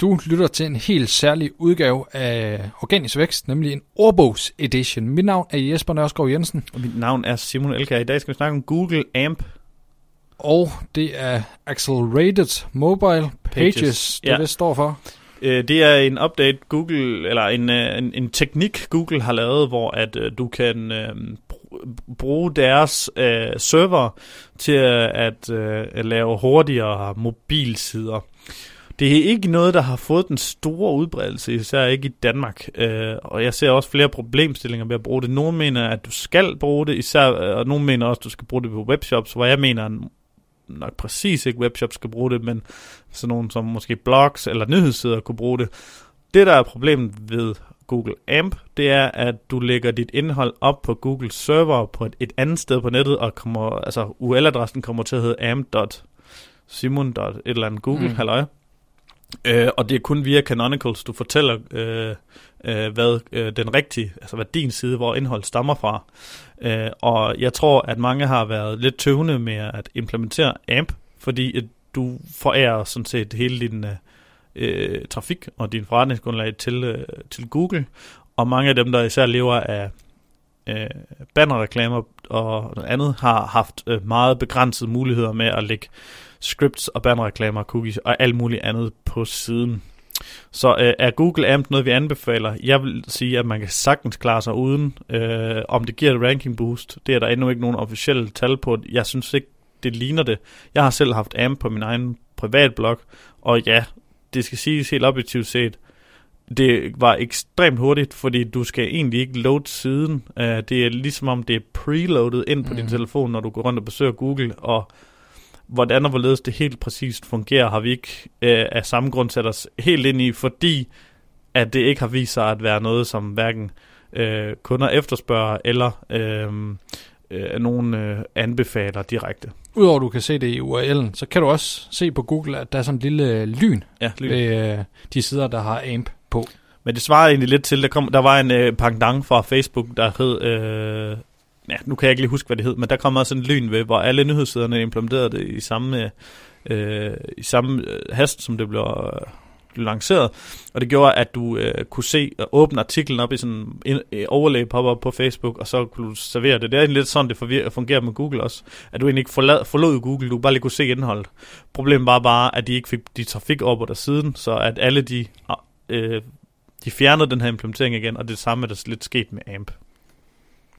Du lytter til en helt særlig udgave af Organisk Vækst, nemlig en ordbogs edition. Mit navn er Jesper Nørskov Jensen. Og mit navn er Simon Elkær. I dag skal vi snakke om Google AMP. Og det er Accelerated Mobile Pages, Pages. det, ja. det står for. Øh, det er en update Google, eller en, øh, en, en teknik Google har lavet, hvor at øh, du kan bruge deres øh, server til at, øh, at lave hurtigere mobilsider. Det er ikke noget, der har fået den store udbredelse, især ikke i Danmark. Øh, og jeg ser også flere problemstillinger ved at bruge det. Nogle mener, at du skal bruge det, især, øh, og nogle mener også, at du skal bruge det på webshops, hvor jeg mener nok præcis ikke webshops skal bruge det, men sådan nogle som måske blogs eller nyhedssider kunne bruge det. Det, der er problemet ved Google AMP, det er, at du lægger dit indhold op på Google server på et, et andet sted på nettet, og kommer, altså URL-adressen kommer til at hedde amp.simon. et eller andet Google, mm. halløj. Øh, og det er kun via Canonicals, du fortæller, øh, øh, hvad øh, den rigtige, altså hvad din side, hvor indhold stammer fra. Øh, og jeg tror, at mange har været lidt tøvende med at implementere AMP, fordi at du forærer sådan set hele din øh, trafik og din forretningsgrundlag til, øh, til Google. Og mange af dem, der især lever af øh, bannerreklamer og noget andet, har haft øh, meget begrænsede muligheder med at lægge scripts og bannerreklamer, cookies og alt muligt andet på siden. Så øh, er Google AMP noget, vi anbefaler? Jeg vil sige, at man kan sagtens klare sig uden. Øh, om det giver et ranking boost, det er der endnu ikke nogen officielle tal på. Jeg synes ikke, det ligner det. Jeg har selv haft AMP på min egen privatblog, og ja, det skal siges helt objektivt set, det var ekstremt hurtigt, fordi du skal egentlig ikke load siden. Uh, det er ligesom om det er preloadet ind på mm. din telefon, når du går rundt og besøger Google, og hvordan og hvorledes det helt præcist fungerer, har vi ikke uh, af samme grund sat os helt ind i, fordi at det ikke har vist sig at være noget, som hverken uh, kunder efterspørger, eller uh, uh, nogen uh, anbefaler direkte. Udover at du kan se det i URL'en, så kan du også se på Google, at der er sådan en lille lyn, ja, lyn. ved uh, de sider, der har AMP på. Men det svarede egentlig lidt til, der, kom, der var en øh, pangdang fra Facebook, der hed, øh, ja, nu kan jeg ikke lige huske, hvad det hed, men der kom også en lyn ved, hvor alle nyhedssiderne implementerede det i samme, øh, i samme øh, hast, som det blev, øh, blev lanceret. Og det gjorde, at du øh, kunne se og åbne artiklen op i sådan en øh, overlay pop på Facebook, og så kunne du servere det. Det er egentlig lidt sådan, det fungerer med Google også. At du egentlig ikke forlad, forlod Google, du bare lige kunne se indholdet. Problemet var bare, at de ikke fik de trafik op på der siden, så at alle de øh, de fjernede den her implementering igen, og det samme er der lidt sket med AMP.